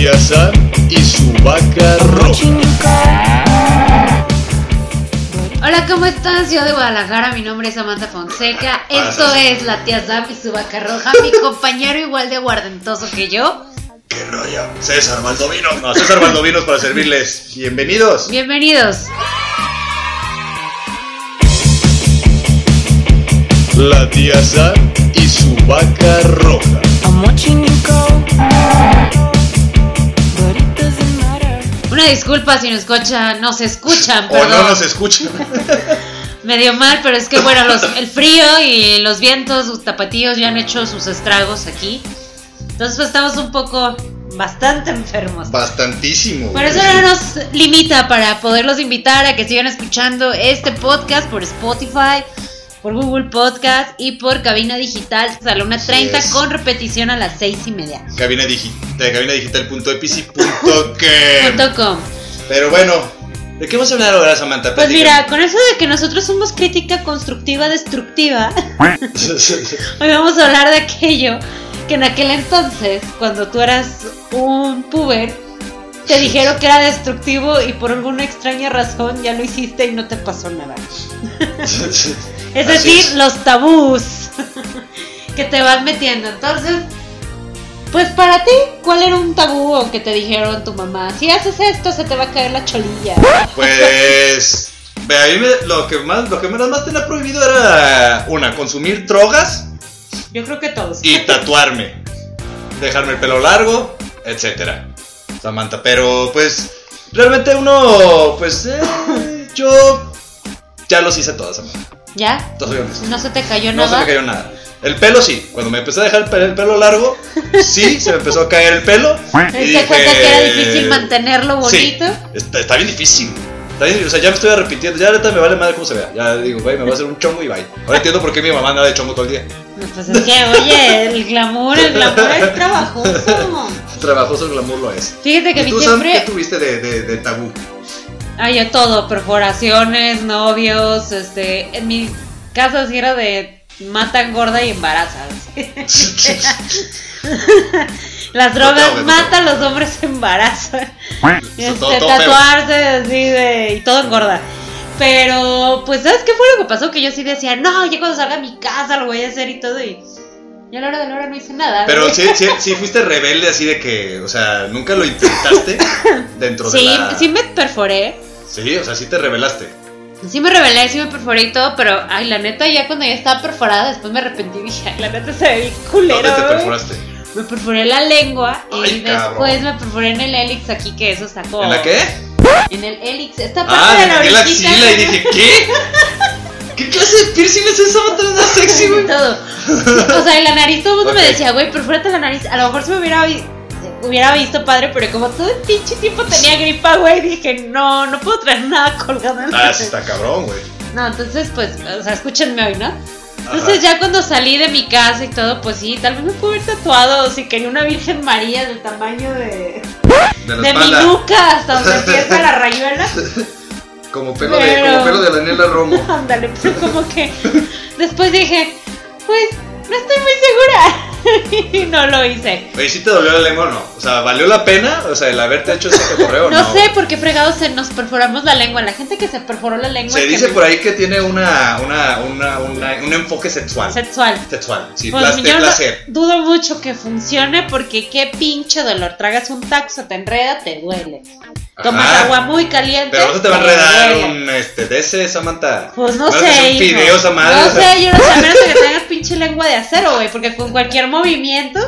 tía Sam y su vaca roja. Hola, ¿cómo estás? Yo de Guadalajara, mi nombre es Samantha Fonseca. Esto es la tía Sam y su vaca roja, mi compañero igual de guardentoso que yo. ¿Qué rollo? César Valdovinos. No, César Valdovinos para servirles. Bienvenidos. Bienvenidos. La tía Sam y su vaca roja. Una disculpa si nos escuchan, no se escuchan, O no perdón. nos escuchan. Medio mal, pero es que bueno, los- el frío y los vientos los tapatíos ya han hecho sus estragos aquí. Entonces pues estamos un poco bastante enfermos. Bastantísimo. Por eso no nos limita para poderlos invitar a que sigan escuchando este podcast por Spotify, por Google Podcast y por Cabina Digital, a la 1.30 es. con repetición a las 6 y media. Cabina digital, cabinadigital.epici.com. Punto com. Pero bueno, ¿de qué vamos a hablar ahora, Samantha? Pues mira, con eso de que nosotros somos crítica constructiva destructiva, hoy vamos a hablar de aquello que en aquel entonces, cuando tú eras un puber, te dijeron que era destructivo y por alguna extraña razón ya lo hiciste y no te pasó nada. Es decir, es. los tabús que te van metiendo. Entonces, pues para ti, ¿cuál era un tabú o que te dijeron tu mamá? Si haces esto, se te va a caer la cholilla. Pues. A mí me- lo que más, lo que más más tenía prohibido era una, consumir drogas Yo creo que todos. y tatuarme. Dejarme el pelo largo, etcétera. Samantha, pero pues realmente uno, pues eh, yo ya los hice todas, Samantha. ¿Ya? ¿No se te cayó No se nada? me cayó nada. El pelo sí, cuando me empecé a dejar el pe- el pelo largo, sí, se me empezó a caer el pelo. ¿Te diste cuenta que era difícil mantenerlo Sí, bonito? está, está bien difícil. O sea, ya me estoy arrepintiendo. Ya ahorita me vale madre cómo se vea. Ya digo, güey, me voy a hacer un chongo y bye. Ahora entiendo por qué mi mamá anda de chongo todo el día. Pues es que, oye, el glamour, el glamour es trabajoso. Trabajoso el glamour lo es. Fíjate que ¿Y tú, Sam, qué siempre. tuviste de, de, de tabú? Ay, yo todo, perforaciones, novios, este. En mi casa sí era de mata, gorda y embaraza. Las drogas No matan, los hombres embarazan. Este, todo- todo feo. tatuarse así de. y todo engorda. Pero, pues, ¿sabes qué fue lo que pasó? Que yo sí decía, no, ya cuando salga a mi casa lo voy a hacer y todo. Y, y a la hora de la hora no hice nada. Pero sí, sí, sí fuiste rebelde así de que, o sea, nunca lo intentaste dentro de Sí, la... sí me perforé. Sí, o sea, sí te rebelaste. Sí me rebelé, sí me perforé y todo, pero ay, la neta, ya cuando ya estaba perforada, después me arrepentí y dije, ay, la neta se ve culero. ¿Dónde te perforaste? Me perforé la lengua y después cabrón. me perforé en el hélix aquí, que eso sacó. ¿En la qué? En el hélix, esta parte Ah, de me la saqué la orejita. axila y dije, ¿qué? ¿Qué clase de piercing es esa? ¿No te da sexy, güey? Todo. O sea, en la nariz todo el mundo me decía, güey, perfórate la nariz. A lo mejor se me hubiera, hubiera visto padre, pero como todo el pinche tiempo tenía gripa, güey, dije, no, no puedo traer nada colgado en la Ah, está cabrón, güey. No, entonces, pues, o sea, escúchenme hoy, ¿no? Entonces, ya cuando salí de mi casa y todo, pues sí, tal vez me pude haber tatuado, o si quería una Virgen María del tamaño de, De mi nuca hasta donde empieza la rayuela. Como pelo, de, como pelo de Daniela Romo. Ándale, pero como que después dije, pues, no estoy muy segura. Y no lo hice. Oye, ¿sí te dolió la lengua o no? O sea, ¿valió la pena? O sea, el haberte hecho ese correo o no? No sé por qué fregados se nos perforamos la lengua. La gente que se perforó la lengua Se dice me- por ahí que tiene una, una, una, una- un enfoque sexual. sexual. Sexual, sí, Pues no- placer. dudo mucho que funcione porque qué pinche dolor. Tragas un taxo, te enreda, te duele. Tomas Ajá. agua muy caliente. Pero no se te va a enredar un este, de ese, Samantha. Pues no, sé. un fideo esa madre. No o sea. sé, yo no sé, a menos que tengas pinche lengua de acero, güey. Porque con cualquier movimiento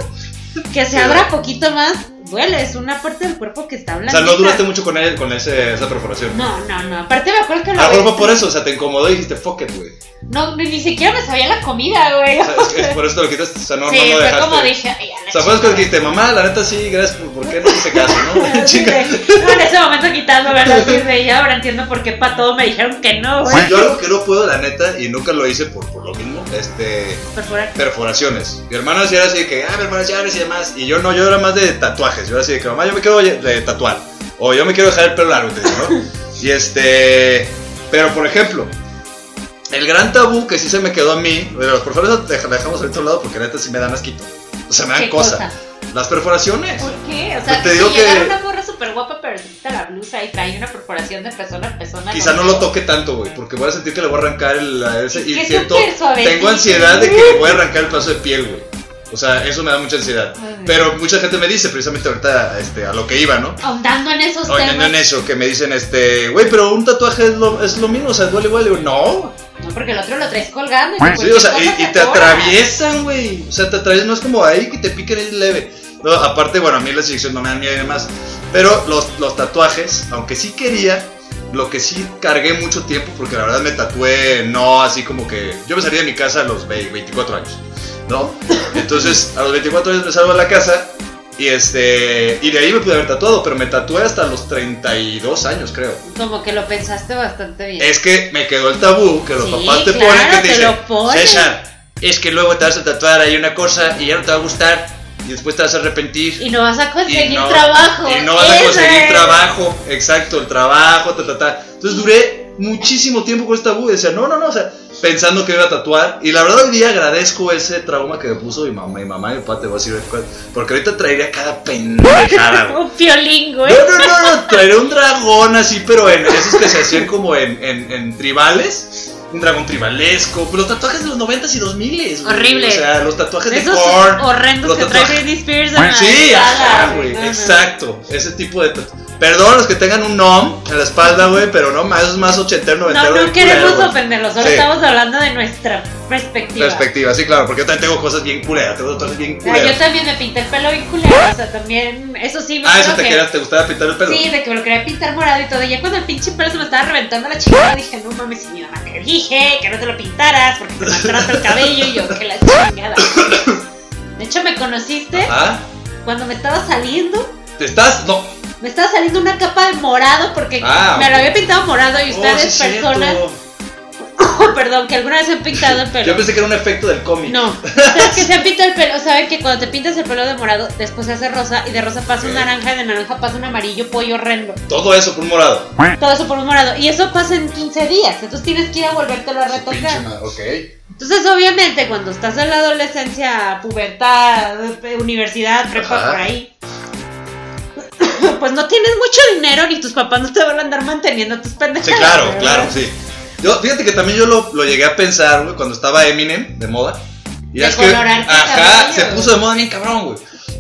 que se abra poquito más, duele. Es una parte del cuerpo que está O blanca. sea, no duraste mucho con él, con ese, esa perforación. No, no, no. Aparte me acuerdo que A lo fue ves- por eso, o sea, te incomodó y dijiste, fuck it, güey. No, ni, ni siquiera me sabía la comida, güey. Es, es por eso te lo quitaste, o sea, no, sí, no, no fue dejaste. como dije, ay, O sea, fue dijiste, mamá, la neta sí, gracias por, ¿por qué no hice caso, no? Sí, Chica. güey. No, en ese momento quitando, ¿verdad? Así de, ya ahora entiendo por qué para todo me dijeron que no, güey. Yo algo que no puedo, la neta, y nunca lo hice por, por lo mismo, este, Perforar. perforaciones. Mi hermano sí era así de que, ah, ya y demás. Y yo no, yo era más de tatuajes. Yo era así de que, mamá, yo me quiero de tatuar. O yo me quiero dejar el pelo largo, ¿no? y este, pero por ejemplo, el gran tabú que sí se me quedó a mí, de los profesores dejamos ahorita a un lado porque neta sí me dan asquito. O sea, me dan ¿Qué cosa. cosa? Las perforaciones. ¿Por qué? O sea, te digo que- una morra súper guapa, pero se quita la blusa y trae una perforación de pezón a pezón. a Quizá no lo toque tanto, güey, porque voy a sentir que le voy a arrancar el, ese Es y siento, tengo ansiedad de que le voy a arrancar el pedazo de piel, güey. O sea, eso me da mucha ansiedad. Pero mucha gente me dice, precisamente ahorita, este, a lo que iba, ¿no? Ahondando en esos Oyendo temas. en eso, que me dicen, este, güey, pero un tatuaje es lo, es lo mismo, o sea, duele igual. No. Porque el otro lo traes colgando. y Sí, cualquier o sea, y, cosa y te atraviesan, güey. O sea, te atraviesan, no es como ahí que te piquen ahí leve. No, aparte, bueno, a mí las inyecciones no me dan miedo y demás. Pero los, los tatuajes, aunque sí quería, lo que sí cargué mucho tiempo, porque la verdad me tatué, no así como que. Yo me salí de mi casa a los ve- 24 años, ¿no? Entonces, a los 24 años me salgo de la casa. Y este. Y de ahí me pude haber tatuado, pero me tatué hasta los 32 años, creo. Como que lo pensaste bastante bien. Es que me quedó el tabú que los Sí, papás te claro, ponen que te, te dicen, ponen. César, es que luego te vas a tatuar ahí una cosa y ya no te va a gustar y después te vas a arrepentir. Y no vas a conseguir no- trabajo. Y no vas a Ese conseguir es. trabajo, exacto, el trabajo, ta, ta, ta. Entonces duré muchísimo tiempo con ese tabú y decía, no, no, no, o sea, pensando que iba a tatuar. Y la verdad hoy día agradezco ese trauma que me puso mi mamá, mi mamá y mi papá, te voy a decir, porque ahorita traería cada pendejada. Un piolín, güey. No, no, no, no, traeré un dragón así, pero en esos que se hacían como en, en, en tribales. Un dragón tribalesco. Los tatuajes de los 90s y 2000s. güey. Horrible. O sea, los tatuajes de Esos horrendos los que trae tatuajes- Britney Spears. en la Sí, ajá, güey. Exacto. Ese tipo de tatu- Perdón los que tengan un nom en la espalda, güey, pero no más, eso es más ochentero, No, noventero. no bien queremos culero, ofenderlos, solo Sí. estamos hablando de nuestra perspectiva. Perspectiva, sí, claro, porque yo también tengo cosas bien culeras, tengo tatuajes bien Ah, culeras. yo también me pinté el pelo bien culero, o sea, también, eso sí me Ah, eso te que- querías, te gustaba pintar el pelo. Sí, de que me lo quería pintar morado y todo. Y ya cuando el pinche pelo se me estaba reventando la chingada, dije, no mames, y mi mamá te dije que no te lo pintaras porque te maltrata el cabello. Y yo, que la chingada. De hecho, me conociste Ajá. cuando me estaba saliendo. ¿Te estás? No. Me estaba saliendo una capa de morado porque Ah, me lo había pintado morado y Oh, ustedes, sí, personas, perdón, que alguna vez se han pintado el pelo. Yo pensé que era un efecto del cómic. No, ustedes que se han pintado el pelo, saben que cuando te pintas el pelo de morado, después se hace rosa y de rosa pasa un naranja y de naranja pasa un amarillo pollo horrendo. Todo eso por un morado. Todo eso por un morado. Y eso pasa en 15 días. Entonces tienes que ir a volvértelo a retocar. Ok. Entonces, obviamente, cuando estás en la adolescencia, pubertad, eh, universidad, prepa Ajá. por ahí, pues no tienes mucho dinero ni tus papás no te van a andar manteniendo tus pendejadas. Sí, claro, ¿verdad? claro, sí. Yo, fíjate que también yo lo, lo llegué a pensar, güey, cuando estaba Eminem de moda. Y De es que, el ajá, cabello, se puso de moda bien cabrón, güey.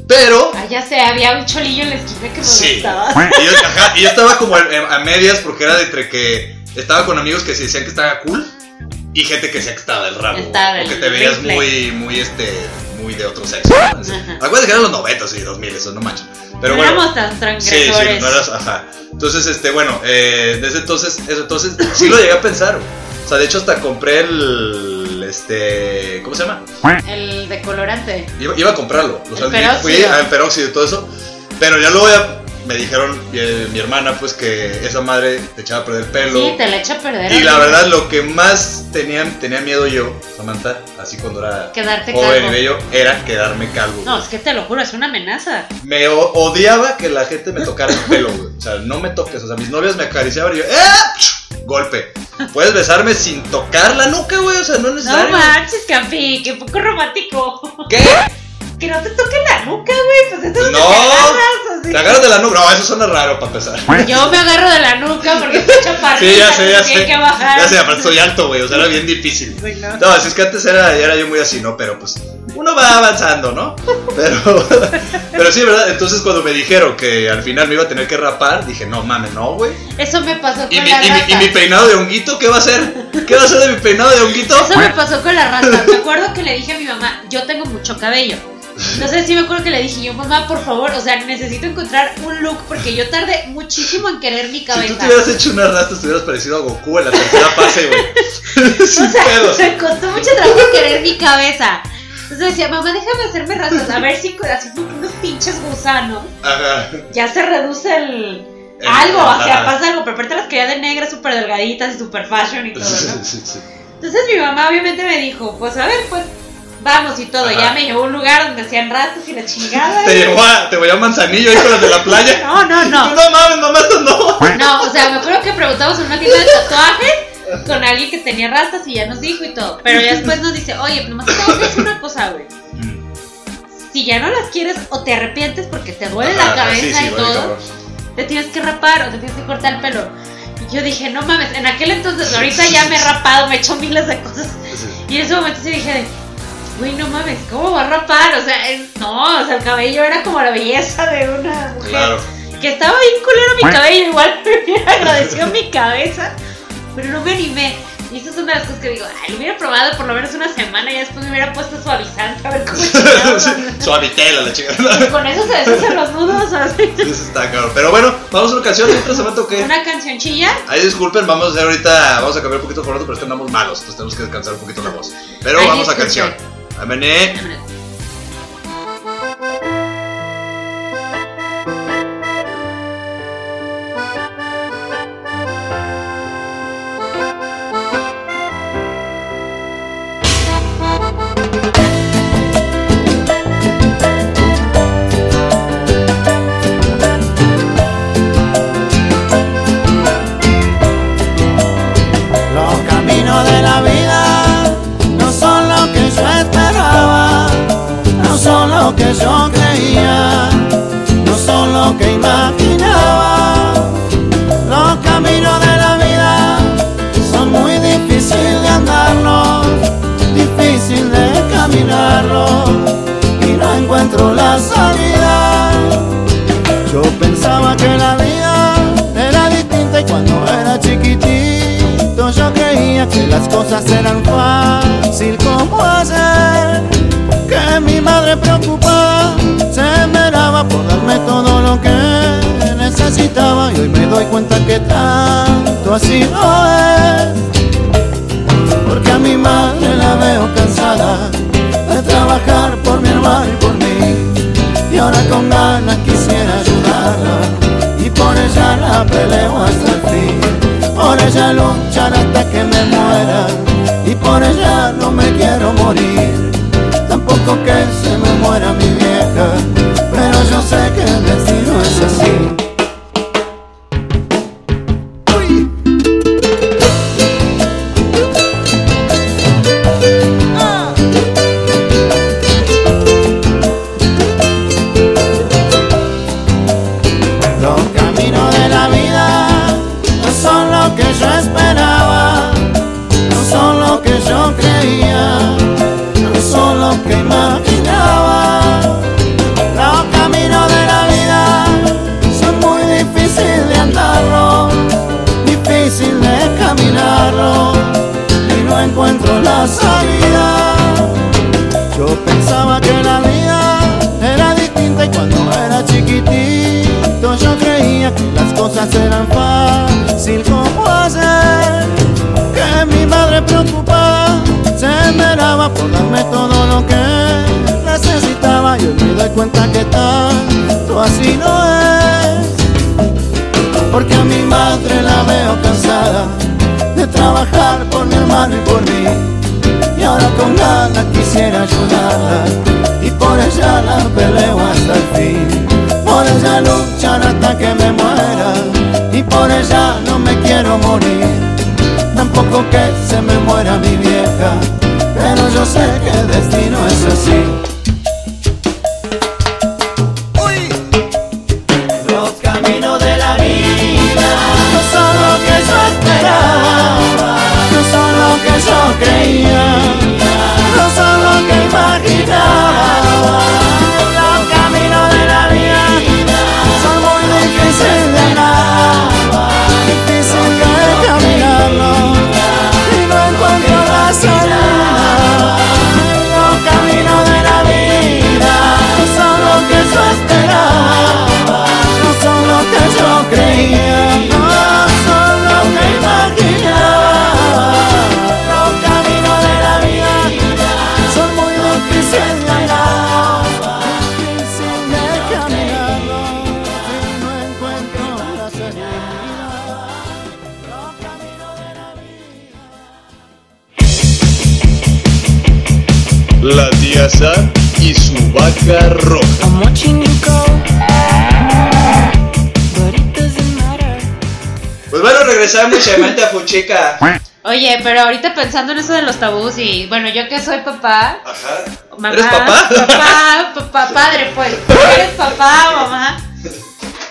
Pero, Ah, ya sé, había un cholillo en la esquina que me sí. gustaba. Y yo, ajá, y yo estaba como a, a medias porque era de entre que estaba con amigos que se decían que estaba cool y gente que decía que estaba del rabo. Estaba o que el te veías muy, muy, este, muy de otro sexo. Acuérdate que eran los 90 y 2000, eso no manches. Pero no bueno. éramos tan Sí, transgresores. sí, no eras, ajá. Entonces, este, bueno, eh, desde entonces, eso, entonces, sí lo llegué a pensar. O sea, de hecho hasta compré el, este, ¿cómo se llama? El decolorante. Iba, iba a comprarlo. O sea, El fui al peróxido y todo eso. Pero ya luego ya me dijeron mi, mi hermana, pues, que esa madre te echaba a perder el pelo. Sí, te la echa a perder. y la verdad, lo que más tenía, tenía miedo yo, Samantha, así cuando era Quedarte joven calvo. y bello, era quedarme calvo. No, es que te lo juro, es una amenaza. Me odiaba que la gente me tocara el pelo, güey. O sea, no me toques. O sea, mis novias me acariciaban y yo, ¡eh! Golpe. Puedes besarme sin tocar la nuca, güey. O sea, no es No necesario. manches, Campi, qué poco romántico. ¿Qué? Que no te toque la nuca, güey. Pues eso es No. que agarras, así. ¿Te agarras de la nuca? No, eso suena raro para empezar. Yo me agarro de la nuca porque estoy chaparrita. Sí, ya sé, ya sé. Hay que bajar. Ya sé, aparte soy alto, güey. O sea, era bien difícil. No. No, así es que antes era, era yo muy así, ¿no? Pero pues uno va avanzando, ¿no? Pero, pero sí, ¿verdad? Entonces cuando me dijeron que al final me iba a tener que rapar, dije, no mames, no, güey. Eso me pasó con ¿Y mi, la y, mi, ¿Y mi peinado de honguito qué va a hacer? ¿Qué va a hacer de mi peinado de honguito? Eso me pasó con la raza. Me acuerdo que le dije a mi mamá, yo tengo mucho cabello. Entonces sí me acuerdo que le dije yo, mamá, por favor, o sea, necesito encontrar un look porque yo tardé muchísimo en querer mi Si cabeza. tú te hubieras hecho una rasta, te hubieras parecido a Goku en la tercera fase, güey. O sea, me costó mucho trabajo querer mi cabeza. Entonces decía, mamá, déjame hacerme rastas, a ver si así unos pinches gusanos Ajá. ya se reduce el... El- algo, o sea, ajá. pasa algo, pero aparte las quería de negras, súper delgaditas y súper fashion y todo, ¿no? Sí, sí. Entonces mi mamá obviamente me dijo, pues a ver, pues vamos y todo. Ajá. Ya me llevó a un lugar donde hacían rastas y la chingada. Te llevó a, te voy a Manzanillo ahí con las de la playa. No, no, no. No mames, mamá, esto no. No, o sea, me acuerdo que preguntamos en una tienda de tatuajes con alguien que tenía rastas y ya nos dijo y todo. Pero ya después nos dice, oye, nomás te tengo que decir una cosa, güey. si ya no las quieres o te arrepientes porque te duele la cabeza sí, sí, y todo, te tienes que rapar o te tienes que cortar el pelo. Y yo dije, no mames, en aquel entonces, ahorita ya me he rapado, me he hecho miles de cosas. Y en ese momento sí dije, güey, no mames, ¿cómo va a rapar? O sea, es- no, o sea, el cabello era como la belleza de una mujer. Claro. Que estaba bien culero mi cabello, igual me hubiera agradecido mi cabeza, pero no me animé. Y esa es una de las cosas que digo, ay, lo hubiera probado por lo menos una semana y después me hubiera puesto suavizante a ver cómo. Suavitela la chica. Con eso se deshacen los nudos así. Eso está cabrón. Pero bueno, vamos a una canción. Mientras se me toque. Una canción chilla. Ahí disculpen, vamos a hacer ahorita, vamos a cambiar un poquito el formato, pero es que andamos malos, entonces tenemos que descansar un poquito la voz. Pero Ay, vamos a disculpen. canción. Amené. Los yo creía, no son lo que imaginaba. Los caminos de la vida son muy difíciles de andarlos, difícil de caminarlos y no encuentro la salida. Yo pensaba que la vida era distinta y cuando era chiquitito yo creía que las cosas eran fácil como ayer. Mi madre preocupada se esmeraba por darme todo lo que necesitaba y hoy me doy cuenta que tanto así no es. Porque a mi madre la veo cansada de trabajar por mi hermano y por mí. Y ahora con ganas quisiera ayudarla Y por ella la peleo hasta el fin Por ella luchar hasta que me muera Y por ella no me quiero morir Tampoco que se me muera mi vieja Pero yo sé salida. Yo pensaba que la vida era distinta y cuando era chiquitito yo creía que las cosas eran fácil como ayer. Que mi madre preocupada se esmeraba por darme todo lo que necesitaba y hoy me doy cuenta que tanto así no es. Porque a mi madre la veo cansada de trabajar por mi hermano y por mí. Con ganas quisiera ayudarla. Y por ella la peleo hasta el fin. Por ella luchar hasta que me muera. Y por ella no me quiero morir. Tampoco que se me muera mi vieja. Pero yo sé que el destino es así. Los caminos de la creía, que La tía Sam y su vaca roja. I'm watching you go, but it doesn't matter. Pues bueno, regresamos Samantha Fuchica. Oye, pero ahorita pensando en eso de los tabús y bueno, yo que soy papá, Ajá. mamá, ¿Eres papá? Papá, papá, padre, pues. ¿Eres papá, mamá?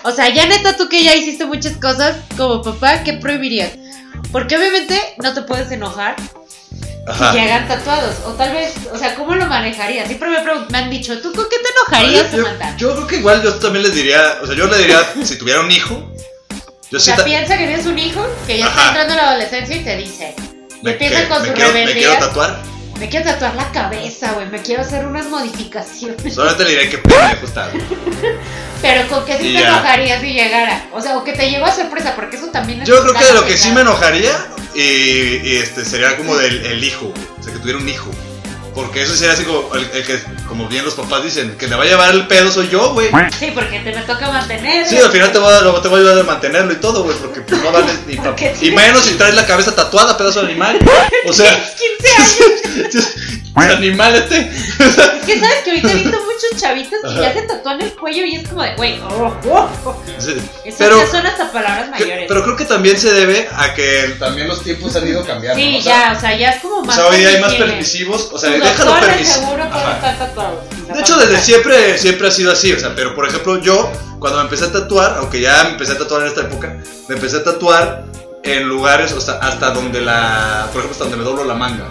O sea, ya neta, tú que ya hiciste muchas cosas como papá, ¿qué prohibirías? Porque obviamente no te puedes enojar Ajá. si llegan tatuados. O tal vez, o sea, ¿cómo lo manejarías? Siempre me, me han dicho, ¿tú con qué te No, enojarías, yo, Samantha? yo creo que igual yo también les diría, o sea, yo le diría, si tuviera un hijo, yo o sí sea, ta- piensa que tienes un hijo que ya está entrando en la adolescencia y te dice, y me, empieza que- con me su quiero, me quiero rebeldía. tatuar, Me quiero tatuar la cabeza, güey. Me quiero hacer unas modificaciones. solamente le diré que pendejo está. güey. Pero con qué sí Y te ya. enojarías si llegara. O sea, o que te llegó a sorpresa, porque eso también es. Yo creo que tan lo que sí me enojaría y, y, este sería como del el hijo, o sea, que tuviera un hijo. Porque eso sería así como el, el que, como bien los papás dicen, que le va a llevar el pedo soy yo, güey. Sí, porque te me toca mantener. Sí, al final te voy a, te voy a ayudar a mantenerlo y todo, güey, porque pues no vale ni pa- Porque Y menos si traes la cabeza tatuada, pedazo de animal. O sea, 15 años. animal este. Es que sabes que ahorita he visto muchos chavitos que ya se tatúan el cuello y es como de, güey, oh, oh, oh. Sí. Eso Pero, ya son hasta palabras que- mayores. pero creo que también se debe a que también los tiempos han ido cambiando. sí. O sea, ya, o sea, ya es como O más. sea, hoy día hay más permisivos. O sea, déjalo permisivo. seguro tatuados. De hecho, desde siempre, siempre ha sido así, o sea, pero por ejemplo yo, cuando me empecé a tatuar, aunque ya me empecé a tatuar en esta época, me empecé a tatuar en lugares, o sea, hasta donde la, por ejemplo, hasta donde me doblo la manga.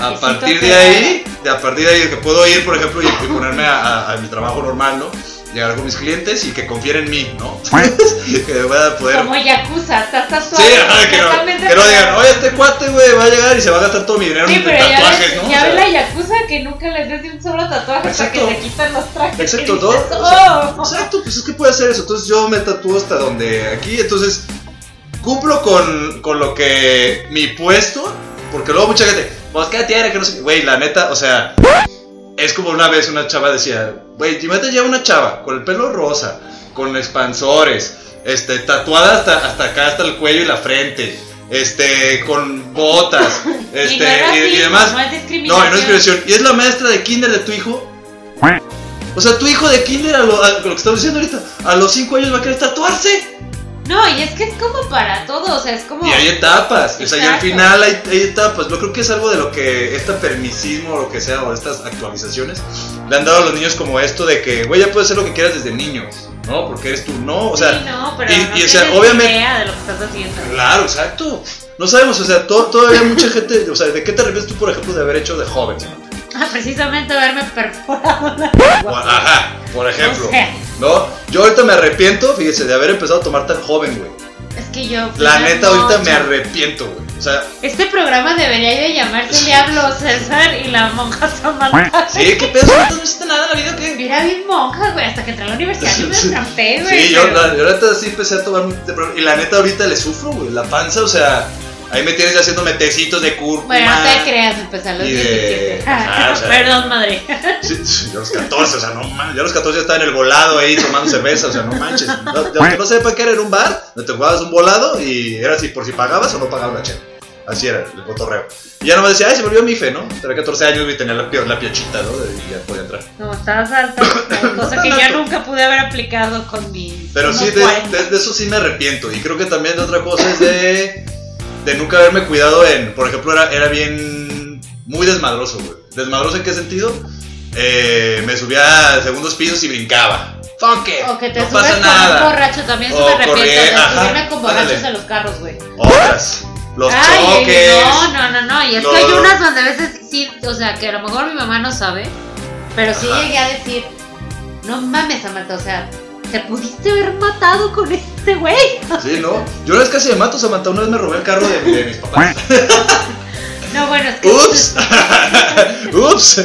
A partir de ahí, de a partir de ahí, que puedo ir, por ejemplo, y, ponerme a, a- a mi trabajo normal, ¿no? Llegar con mis clientes y que confíen en mí, ¿no? que voy a poder... Como Yakuza, estás tatuado. Sí, ajá, que no, totalmente que no digan, oye, este cuate, güey, va a llegar y se va a gastar todo mi dinero Sí, en pero ya tatuajes, ves, ¿no? ya O sea, ves la Yakuza que nunca les des un solo tatuaje Exacto. para que se quitan los trajes. Exacto, y ¿no? dices, O sea, "Oh". Exacto, pues es que puede hacer eso. Entonces yo me tatúo hasta donde aquí, entonces cumplo con, con lo que mi puesto, porque luego mucha gente, pues qué tiene, que no sé. Güey, la neta, o sea, es como una vez una chava decía, güey, imagínate ya una chava con el pelo rosa, con expansores, este, tatuada hasta, hasta acá, hasta el cuello y la frente. Este, con botas, este, y, no es y, demás. No es No, no es discriminación. Y es la maestra de kinder de tu hijo. O sea, tu hijo de kinder, a lo, a lo que estamos diciendo ahorita, a los 5 años va a querer tatuarse. No, y es que es como para todo, o sea, es como. Y hay etapas. O sea, y al final hay, hay etapas. Yo creo que es algo de lo que este permisismo o lo que sea, o estas actualizaciones, le han dado a los niños como esto de que, güey, ya puedes hacer lo que quieras desde niño, ¿no? Porque eres tú, ¿no? O sea, sí, no, pero y- no y, o sea, obviamente- idea de lo que estás haciendo. Claro, exacto. No sabemos, o sea, to- todavía mucha gente, o sea, ¿de qué te arrepientes tú, por ejemplo, de haber hecho de joven? Ah, precisamente haberme perforado la Ajá, por ejemplo. O sea. ¿No? Yo ahorita me arrepiento, fíjese, de haber empezado a tomar tan joven, güey. Es que yo. fui La neta, ahorita me arrepiento, güey. O sea, Este programa debería de llamarse Diablo César y la monja Samantha. sí, ¿qué pedo? ¿Ahorita no hiciste nada en la vida qué? Mira, bien monja, güey. Hasta que entré a la universidad yo me trampé, güey. Sí, yo, la, yo ahorita sí empecé a tomar. Y la neta, ahorita le sufro, güey. La panza, o sea, ahí me tienes ya haciéndome tecitos de cúrcuma. Bueno, no te creas, empecé a los Y de- 17. Ajá, o sea. Perdón, madre. Sí, sí, yo a los 14, o sea, no manches. Yo a los 14 ya estaba en el volado ahí tomando cerveza, o sea, no manches. No, los que no sepan que era en un bar, donde te jugabas un volado y era así por si pagabas o no pagabas la chela. Así era el cotorreo. Y ya nomás decía, ay, se volvió mi fe, ¿no? Tenía 14 años y tenía la, la piochita, ¿no? Y ya podía entrar. No, estabas alto. Cosa que yo nunca pude haber aplicado con mi. Pero sí, de, de- de eso sí me arrepiento. Y creo que también de otra cosa es de, de nunca haberme cuidado en. Por ejemplo, era, era bien. Muy desmadroso, güey. ¿Desmadroso en qué sentido? Eh, me subía a segundos pisos y brincaba. Fuck it, O que te no subes pasa con nada. un borracho también, eso O me arrepiento. de ajá, subirme con borrachos ándale. a los carros, güey. Otras. Los Ay, choques. no, no, no, no. Y es que hay unas donde a veces sí, o sea, que a lo mejor mi mamá no sabe, pero sí Ajá. llegué a decir, no mames, Samantha, o sea, te pudiste haber matado con este güey. Sí, ¿no? Yo una vez casi me mato, Samantha. Una vez me robé el carro de, de mis papás. No, bueno, es que. Ups. Ups.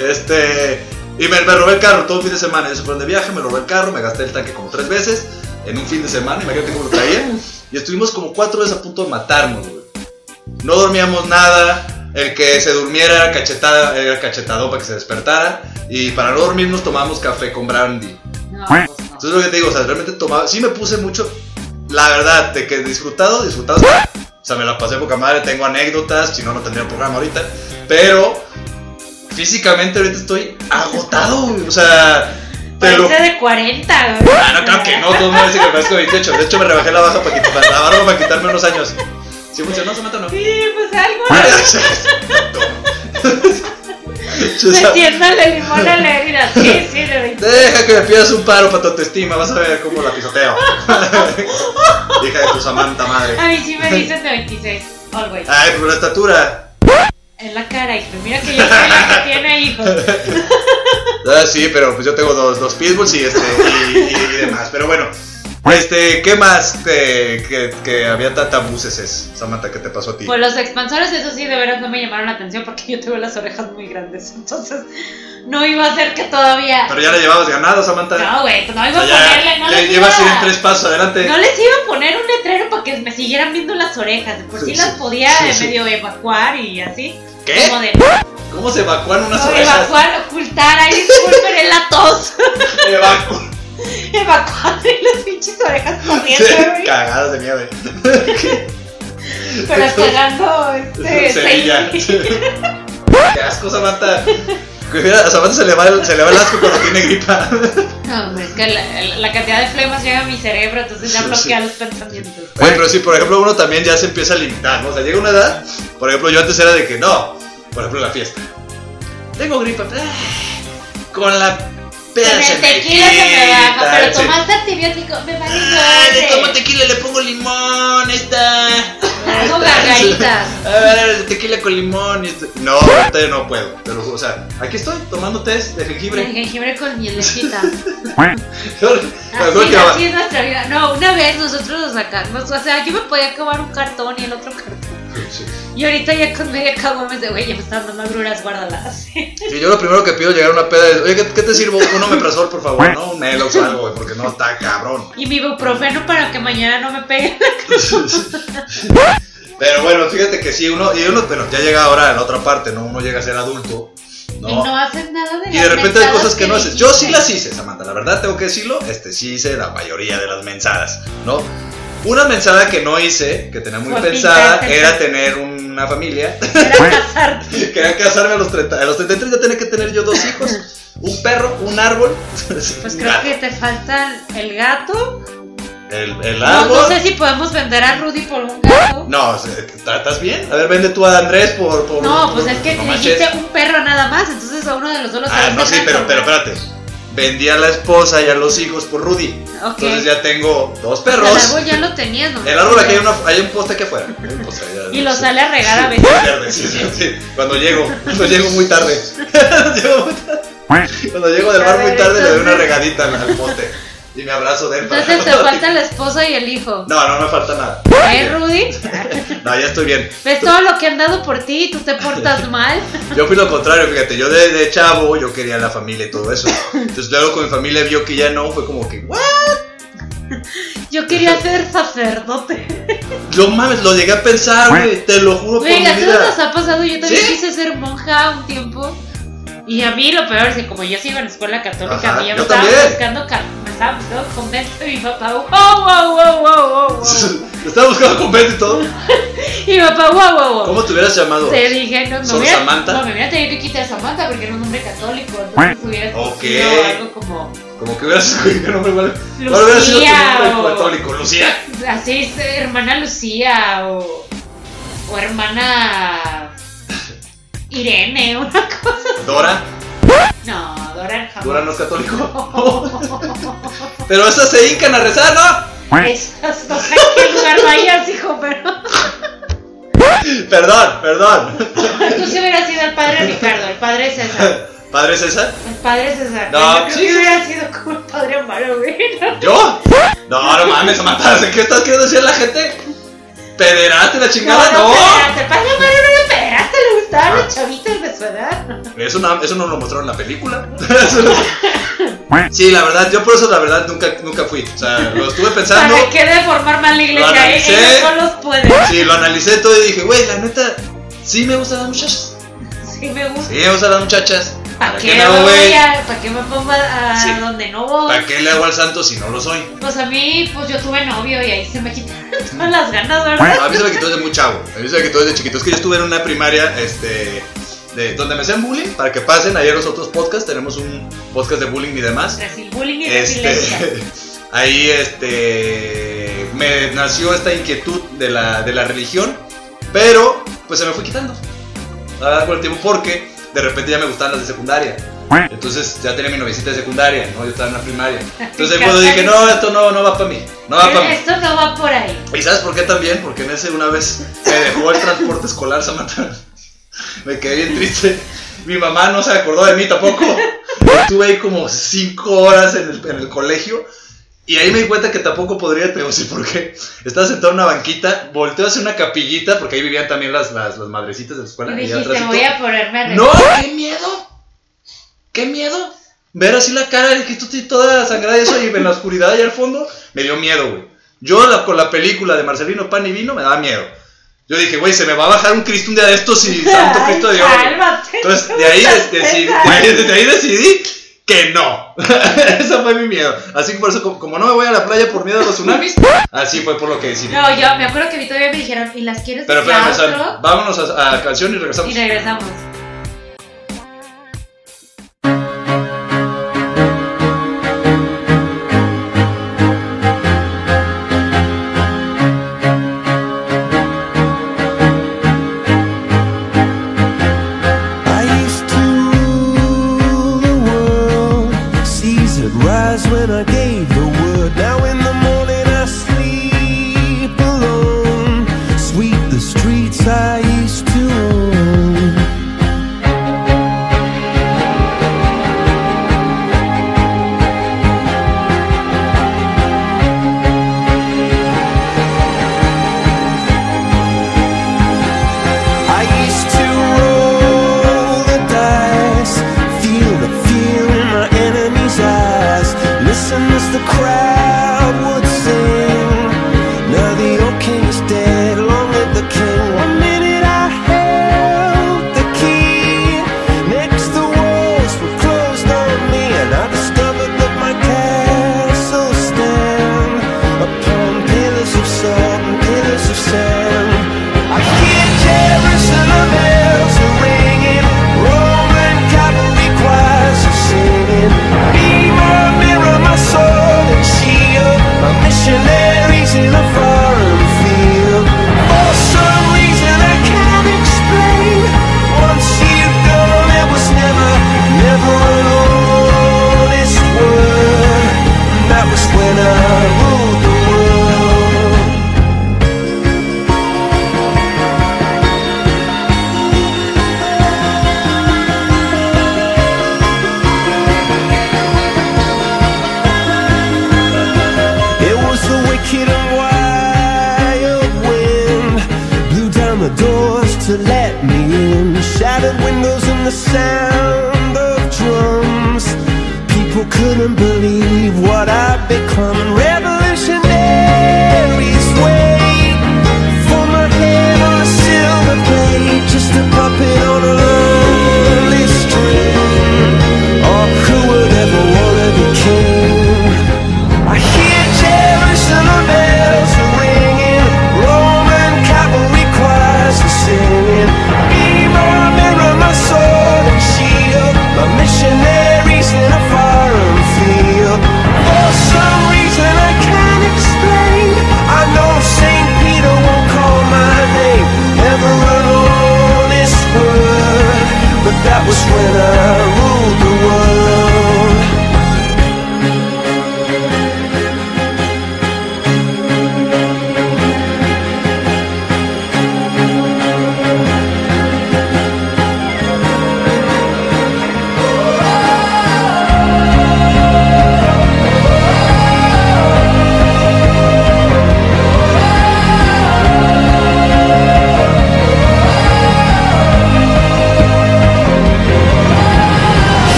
Este. Y me, me robé el carro todo el fin de semana. Yo se fueron de viaje, me robé el carro, me gasté el tanque como tres veces en un fin de semana. Imagínate cómo lo traía. Y estuvimos como cuatro veces a punto de matarnos, güey. No dormíamos nada. El que se durmiera era cachetada, era cachetado para que se despertara. Y para no dormirnos tomábamos café con brandy. No. Entonces lo que te digo, o sea, realmente tomaba, sí me puse mucho, la verdad, de que disfrutado, disfrutado, o sea, me la pasé poca madre, tengo anécdotas, si no, no tendría programa ahorita, pero físicamente ahorita estoy agotado, güey, o sea, te lo... Parece de 40, güey. Ah, no, claro que no, todo el mundo dice que parezco 28, de hecho me rebajé la baja para, quitar, la barba para quitarme unos años. ¿Sí funcionó, o no? Sí, pues algo. Metiéndole limón a la herida. Sí, sí, de 20. Deja que me pidas un paro para tu autoestima, vas a ver cómo la pisoteo. Hija de tu Samantha madre. A mí sí me dicen de 26. Always. Ay, por la estatura. En la cara, hijo. Mira que yo soy la que tiene hijos. Ah, sí, pero pues yo tengo dos, dos pitbulls y este y, y- y demás. Pero bueno, este, ¿qué más que, que, que había tanta buses es, Samantha, que te pasó a ti? Pues los expansores, eso sí, de veras no me llamaron la atención porque yo tengo las orejas muy grandes. Entonces, no iba a ser que todavía. Pero ya le llevabas ganado, Samantha. No, güey, pues no iba a sea, ponerle. No ya les llevas iba ir tres pasos adelante. No les iba a poner un letrero para que me siguieran viendo las orejas. Por sí, Sí, las podía Sí, eh, medio evacuar y así. ¿Qué? Como de ¿Cómo se evacúan unas no, orejas? evacuar, ocultar. Ay, disculpen en la tos. Evacu- evacuar y las pinches orejas corriendo, güey. Cagadas de nieve. Pero cagando este. Sevilla. Qué asco, Samantha. A Samantha se le, va el, se le va el asco cuando tiene gripa. No, hombre, es que la, la cantidad de flemas llega a mi cerebro, entonces ya bloquea sí. los pensamientos. Oye, pero sí, por ejemplo, uno también ya se empieza a limitar, ¿no? O sea, llega una edad, por ejemplo, yo antes era de que no, por ejemplo, en la fiesta. Tengo gripa, ah, con la peda Con se el tequila se me baja, pero tomaste antibiótico, me vale Ah, le tomo tequila, le pongo limón, esta. Hago gargaritas. A ver, tequila con limón y esto. No, ahorita no puedo. Pero, o sea, aquí estoy tomando test de jengibre. jengibre con mielecita. Así, así es nuestra vida. No, una vez nosotros lo sacamos. O sea, yo me podía acabar un cartón y el otro cartón. Sí. Y ahorita ya con media cago me dice, güey, ya me están dando agruras, guárdalas. Sí, yo lo primero que pido llegar a una peda es, oye, ¿qué, qué te sirvo? Un omeprazol, por favor, ¿no? Un Melox o algo, güey, porque no, está cabrón. Y mi ibuprofeno para que mañana no me peguen. Pero bueno, fíjate que sí, uno, y uno, pero ya llega ahora a la otra parte, ¿no? Uno llega a ser adulto, Y no ¿no? haces nada de Y de repente hay cosas que no haces. Yo sí las hice, Samantha, la verdad tengo que decirlo, este sí hice la mayoría de las mensadas, ¿no? Una mensada que no hice, que tenía muy pensada, era tener una familia. Era casarte. Quería casarme a los, 30, a los 33, ya tenía que tener yo dos hijos, un perro, un árbol. Pues creo que te falta el gato. El, árbol. no sé si podemos vender a Rudy por un gato. No, ¿estás bien? A ver, vende tú a Andrés por. por No, pues es que no manches. dijiste un perro nada más, entonces a uno de los dos lo Ah, no, sí, pero, pero espérate. Vendí a la esposa y a los hijos por Rudy. Ok. Entonces ya tengo dos El perros. árbol ya lo tenías, ¿no? El árbol aquí hay, una, hay un poste aquí afuera. Poste allá. Y lo Sí. sale a regar a veces. verde, sí, sí, sí. Cuando llego, cuando llego muy tarde. Cuando llego del bar muy tarde le doy una regadita al, al poste. Y me abrazo de él. Entonces te falta la esposa y el hijo. No, no me falta nada. ¿Eh, Rudy? No, ya estoy bien. ¿Ves todo lo que han dado por ti y tú te portas mal? Yo fui lo contrario, fíjate, yo de, de chavo yo quería la familia y todo eso. Entonces luego con mi familia vio que ya no, fue como que, ¿what? Yo quería ser sacerdote. No mames, lo llegué a pensar, güey, te lo juro por mi Güey, a todos nos vida. ha pasado. Yo también ¿Sí? quise ser monja un tiempo. Y a mí lo peor es que como yo sigo en escuela católica, Ajá, a mí ya me estaba también. buscando, ca- me estaba buscando convento y mi papá, wow, wow, wow, wow, wow, wow. Estaba buscando convento y todo. Y mi papá, wow, wow, wow. ¿Cómo te hubieras llamado? Te dije, no, no, ¿Sor hubiera, Samantha? no, me hubiera tenido que quitar Samantha porque era un nombre católico. Entonces hubiera Ok. sido algo como Como que hubieras escogido un nombre mal. ¿Cuál hubiera sido tu Lucía nombre católico? Lucía. así, es, hermana Lucía o, o hermana Irene, una cosa. Dora. No, Dora jamás. Dora no es católico. Pero esas se hincan a rezar, ¿no? Esas no sé en qué lugar vayas, hijo, pero. Perdón, perdón. Tú sí hubieras sido el padre Ricardo, el padre César. ¿Padre César? El padre César. No, Yo creo sí, que hubiera sido como el padre Amaro, güey. ¿no? ¿Yo? No, no mames, Samantha, ¿qué estás queriendo decir a la gente? ¿Pederaste la chingada? no, No. espérate, el padre Amaro no le gustaban Ah. los chavitos de su edad. Eso no, eso no lo mostraron en la película. sí, la verdad, yo por eso la verdad nunca, nunca fui. O sea, lo estuve pensando. ¿Para qué deformar más la Lo iglesia? analicé. Ellos solos pueden. Sí, lo analicé todo y dije, güey, la neta, sí me gustan las muchachas. Sí me gusta. Sí me gustan las muchachas. ¿Para qué, me voy a, ¿Para qué me pongo a Sí. donde no voy? ¿Para qué le hago al santo si no lo soy? Pues a mí, pues yo tuve novio y ahí se me quitaron todas las ganas, ¿verdad? A mí se me quitó desde muy chavo. A mí se me quitó desde chiquito. Es que yo estuve en una primaria, este. De, donde me hacían bullying, para que pasen, ayer los otros podcasts, tenemos un podcast de bullying y demás. Brasil bullying y. Este, ahí este me nació esta inquietud de la, de la religión, pero pues se me fue quitando a del tiempo porque de repente ya me gustaban las de secundaria. Entonces ya tenía mi novicita de secundaria, ¿no? Yo estaba en la primaria. Entonces cuando dije, no, esto no, no va para mí. No va para mí. Esto no va por ahí. ¿Y sabes por qué también? Porque en ese una vez me dejó el transporte escolar Samantha. Me quedé bien triste. Mi mamá no se acordó de mí tampoco. Estuve ahí como cinco horas en el, en el colegio. Y ahí me di cuenta que tampoco podría, te voy a decir por qué. Estaba sentado en una banquita, volteo hacia una capillita, porque ahí vivían también las, las, las madrecitas de la escuela. Y y dijiste, atrásito. voy a ponerme a ¡No! ¡Qué miedo! ¡Qué miedo! Ver así la cara de que tú toda sangrada y eso y en la oscuridad allá al fondo, me dio miedo, güey. Yo la- con la película de Marcelino Pan y Vino me daba miedo. Yo dije, güey, se me va a bajar un Cristo un día de estos y Santo Cristo de Dios. Entonces, de ahí, de ahí- de ahí decidí que no. Ese fue mi miedo. Así que por eso, como, como no me voy a la playa por miedo a los tsunamis, así fue por lo que decidí. No, yo me acuerdo que a mí todavía me dijeron, ¿y las quieres Pero espérame, vámonos a, a canción y regresamos. Y regresamos.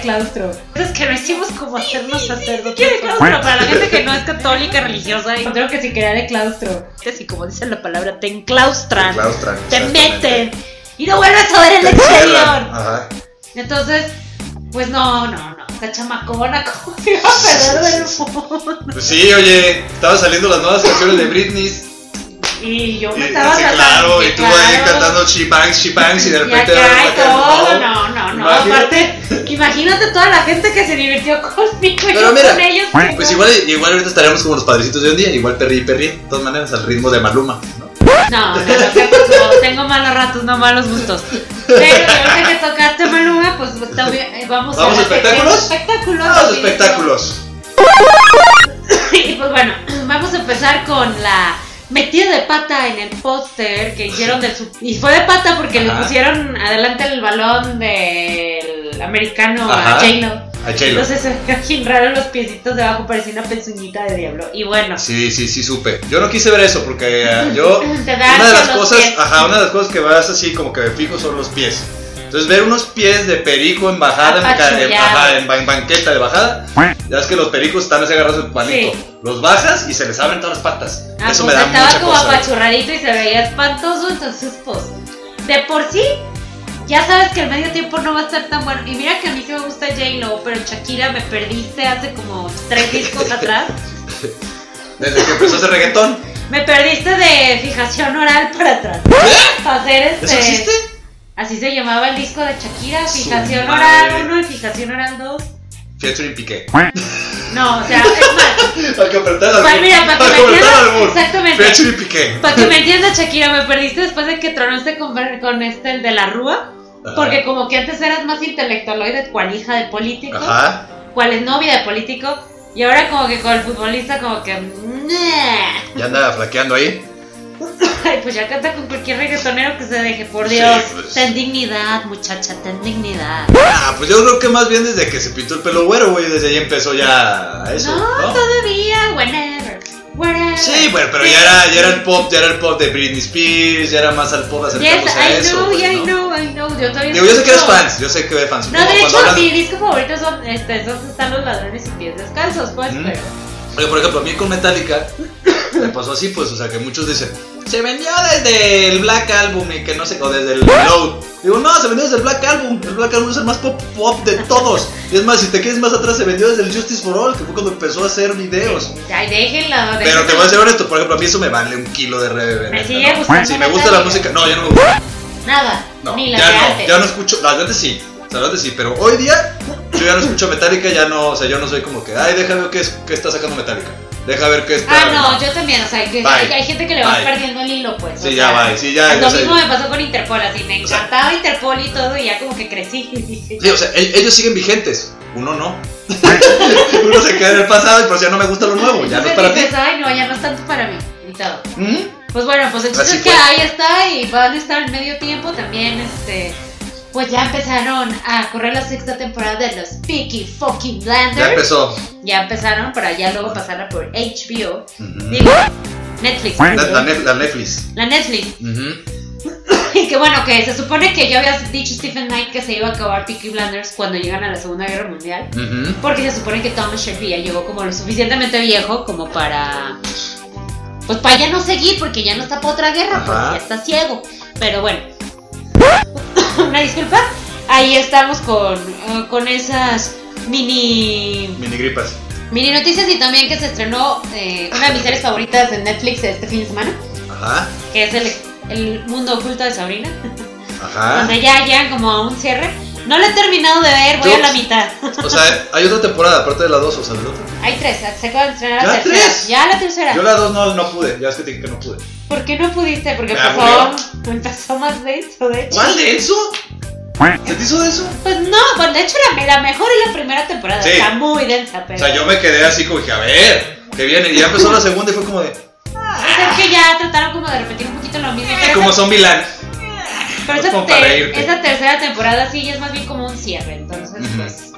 De claustro. Cosas que no hicimos como hacernos sacerdotes. ¿Qué de claustro? Para la gente que no es católica, religiosa. y Creo que si quería de claustro. Así como dice la palabra, te enclaustran. Te enclaustran, Te meten. Y no vuelves a ver el Te exterior. Ajá. Entonces, pues no, no, no. Esta chamacona, ¿cómo se iba a perder del mundo? Pues sí, oye, estaban saliendo las nuevas canciones de Britney. Y yo me Y, estaba sí, claro, y tú ahí cantando She Bangs, y de Y repente. acá y acá, todo, no, no, no. Imagínate. Aparte, imagínate toda la gente que se divirtió conmigo y Pero yo mira, con ellos. Pues igual, igual ahorita estaríamos como los padrecitos de un día, igual perri y perri, de todas maneras al ritmo de Maluma, ¿no? No, tengo malos ratos, no malos gustos. Pero ahorita que tocaste Maluma, pues está bien, eh, vamos, ¿Vamos a a espectáculos? espectáculos. Los sí, espectáculos. Y pues bueno, vamos a empezar con la metida de pata en el póster que hicieron del sub- y fue de pata porque le Ajá. pusieron adelante el balón del americano Ajá. a J-Lo. Entonces se raros los piecitos debajo, parecía una pezuñita de diablo. Y bueno, Sí, sí, sí, supe. Yo no quise ver eso porque eh, yo. Te Una de las cosas, pies. ajá, una de las cosas que vas así como que me fijo son los pies. Entonces ver unos pies de perico en bajada, en, banqueta de bajada, ya es que los pericos están así agarrados el palito. Sí. Los bajas y se les abren todas las patas. ah, eso pues me da estaba mucha como cosa. apachurradito y se veía espantoso, entonces pues de por sí ya sabes que el medio tiempo no va a estar tan bueno. Y mira que a mí sí me gusta J-Lo, pero Shakira me perdiste hace como tres discos atrás. Desde que empezó ese reggaetón. Me perdiste de fijación oral para atrás. Para hacer este. ¿Eso existe? Así se llamaba el disco de Shakira, Su fijación madre. oral 1 y fijación oral 2. Featuring Piqué. No, o sea, es más, Para que apretar al Pues mira, para que me entiendas, exactamente. Featuring Piqué. para que me entiendas Shakira, me perdiste después de que tronaste con, con este, el de la Rúa. Ajá. Porque como que antes eras más intelectualoide, cual hija de político, Ajá. cual es novia de político, y ahora como que con el futbolista como que... Ya anda flaqueando ahí. Ay, pues ya canta con cualquier reggaetonero que se deje, por Dios. Sí, pues. Ten dignidad, muchacha, ten dignidad. Ah, pues yo creo que más bien desde que se pintó el pelo güero, güey, desde ahí empezó ya eso, no, ¿no? todavía, whenever, wherever. Sí, bueno, pero ya era, ya era el pop, ya era el pop de Britney Spears, ya era más al pop Yes, acercándose a I eso. know, güey, yeah, I ¿no? know, I know. Yo todavía Digo, yo sé que eres fans, yo sé que eres fans. No, Como de hecho, hablan- mi disco favorito son, este, es donde están los ladrones y pies descalzos, pues, Ujú. pero... Oye, por ejemplo, a mí con Metallica me pasó así, pues, o sea, que muchos dicen, se vendió desde el Black Album y que no sé, o desde el Load. Digo, no, se vendió desde el Black Album. El Black Album es el más pop, pop de todos. Y es más, si te quieres más atrás, se vendió desde el Justice for All, que fue cuando empezó a hacer videos. Ay, déjenla, Pero te voy a ser honesto, por ejemplo, a mí eso me vale un kilo de reverenda. Me sigue gustando Si me gusta la música, no, ya no me gusta. Nada, No, ni la ya de no, antes. ya no escucho, las de antes sí, o sea, las de antes sí, pero hoy día yo ya no escucho Metallica, ya no, o sea, yo no soy como que, ay, qué, es, qué está sacando Metallica, deja ver qué está... Ah, no, yo también, o sea, que hay, hay gente que le va Bye. perdiendo el hilo, pues. Sí, o ya va, sí, ya, Lo o sea, mismo me pasó con Interpol, así, me O sea- encantaba Interpol y todo, y ya como que crecí. Sí, o sea, el- ellos siguen vigentes, uno no. uno se queda en el pasado y pues ya no me gusta lo nuevo, ya no es para ti. ay, no, ya no es tanto para mí, y todo. ¿Mm? Pues bueno, pues el chiste es que ahí está y van a estar en medio tiempo también, este... Pues ya empezaron a correr la sexta temporada de los Peaky Fucking Blinders. Ya empezó. Ya empezaron para ya luego pasarla por HBO. Digo, Netflix. La, la Nef- la Netflix. La Netflix. Y que bueno, que se supone que ya había dicho Stephen Knight que se iba a acabar Peaky Blinders cuando llegan a la Segunda Guerra Mundial. Porque se supone que Thomas Shelby ya llegó como lo suficientemente viejo como para. Pues para ya no seguir, porque ya no está para otra guerra, Ajá. ya está ciego. Pero bueno. Una disculpa. Ahí estamos con, eh, con esas mini Mini gripas. mini noticias y también que se estrenó eh, una de mis series favoritas de Netflix este fin de semana, Ajá, que es el, el mundo oculto de Sabrina, ajá. donde ya llegan como a un cierre. No lo he terminado de ver, voy Yo- a la mitad. O sea, hay otra temporada aparte de la 2, o sea, la otra. Hay tres, se acaba de estrenar la ¿Ya tercera. tres? Ya la tercera. Yo la 2 no, no pude, ya es que te dije que no pude. ¿Por qué no pudiste? Porque Me empezó, aburrió. empezó más denso, de hecho. ¿Cuál de eso? ¿Se te hizo de eso? Pues no, pues de hecho la, la mejor es la primera temporada. Sí. Está muy densa, pero. O sea, yo me quedé así como que, a ver, que viene. Y ya empezó la segunda y fue como de, Ah, es que ya trataron como de repetir un poquito lo mismo. Pero como esa- Zombieland. pero es esa, ter- esa tercera temporada sí es más bien como un cierre. Entonces, Ujú. pues.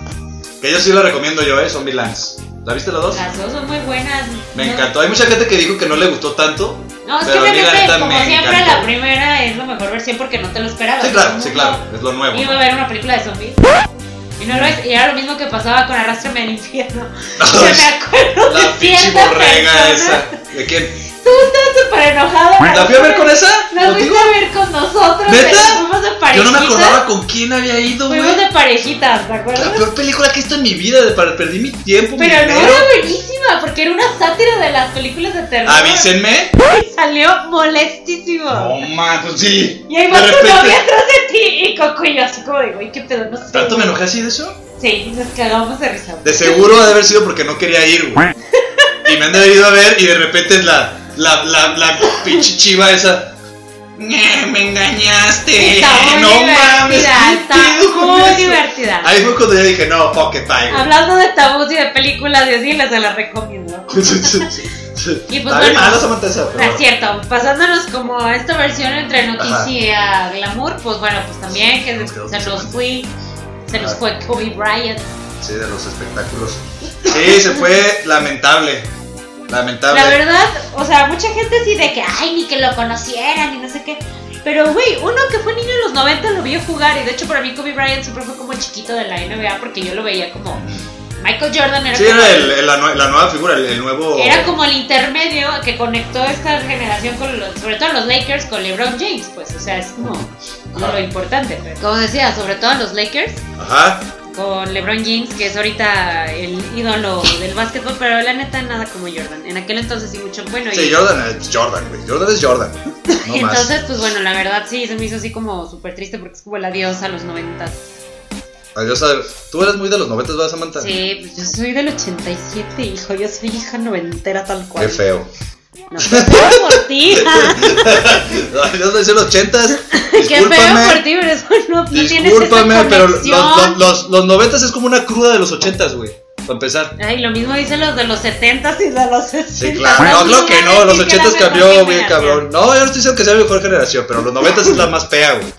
Que yo sí la recomiendo yo, eh, Zombielands. ¿La viste la 2? Las dos son muy buenas. Me No- encantó. Hay mucha gente que dijo que no le gustó tanto. No, es que pero obviamente, neta como siempre, encantó. la primera es la mejor versión porque no te lo esperabas. Sí, claro, sí, claro. Es lo nuevo. Iba a ver una película de zombies. Y no lo es. Y era lo mismo que pasaba con Arrástrame al infierno. No, que es- me acuerdo La de pinche cierta borrega persona. esa. ¿De quién? Tú estás súper enojado. ¿La fui a ver con esa? La fuiste a ver con nosotros. ¿Neta? pero Fuimos de Yo parejitas. no me acordaba con quién había ido, güey. Fuimos de parejitas, ¿te acuerdas? La peor película que he visto en mi vida. de- para- Perdí mi tiempo, mi Pero no dinero. era buenísima, porque era una sátira de las películas de terror. Avísenme. Y salió molestísimo. No, man, pues sí. Y ahí va tu novia atrás de ti y Coco y yo así como de, güey, qué pedo, no sé. ¿Tanto me güey". enojé así de eso? Sí, nos cagamos de risa. De seguro ha de haber sido porque no quería ir, güey. Y me han de haber ido a ver y de repente es la, la, la, la pinche chiva esa. "Ñe, Me engañaste. Está muy no mames. ¿qué está muy eso?" divertida. Ahí fue cuando yo dije, no, fuck it, bye. Hablando de tabús y de películas de así, les se las recomiendo. Y pues bueno. Samantha esa, Ah, pero. Es cierto, pasándonos como a esta versión entre noticia y glamour, pues bueno, pues también que quedó se nos fue, se nos Ajá. fue Kobe Bryant. Sí, de los espectáculos. Sí, se fue lamentable. Lamentable. La verdad, o sea, mucha gente sí de que, ay, ni que lo conocieran, ni no sé qué. Pero, güey, uno que fue niño en los 90 lo vio jugar. Y de hecho, para mí, Kobe Bryant siempre fue como el chiquito de la NBA porque yo lo veía como. Michael Jordan era Sí, como. era el- el- la, nue- la nueva figura, el, el nuevo. Era como el intermedio que conectó esta generación con los, sobre todo los Lakers, con LeBron James, pues, o sea, es como Ajá. lo importante. Pero, como decía, sobre todo los Lakers, Ajá. Con LeBron James, que es ahorita el ídolo del básquetbol, pero la neta nada como Jordan. En aquel entonces sí mucho bueno. Sí, Jordan es Jordan, güey. Jordan es Jordan. No más. entonces, pues bueno, la verdad sí, se me hizo así como súper triste porque es como el adiós a los noventas. Adiós a- Tú eres muy de los 90, ¿verdad, Samantha? Sí, pues yo soy del 87, hijo, yo soy hija noventera tal cual. Qué feo. No, por ti. Soy de los 80. Qué feo por ti, pero eso no, esa Discúlpame, pero los, los, los, los 90 es como una cruda de los 80, güey. Para empezar. Ay, lo mismo dicen los de los 70 y de los 60. Sí, claro. No, claro que no. Los 80 80 cambió bien cabrón. No, yo no estoy diciendo que sea la mejor generación, pero los 90 es la más fea, güey.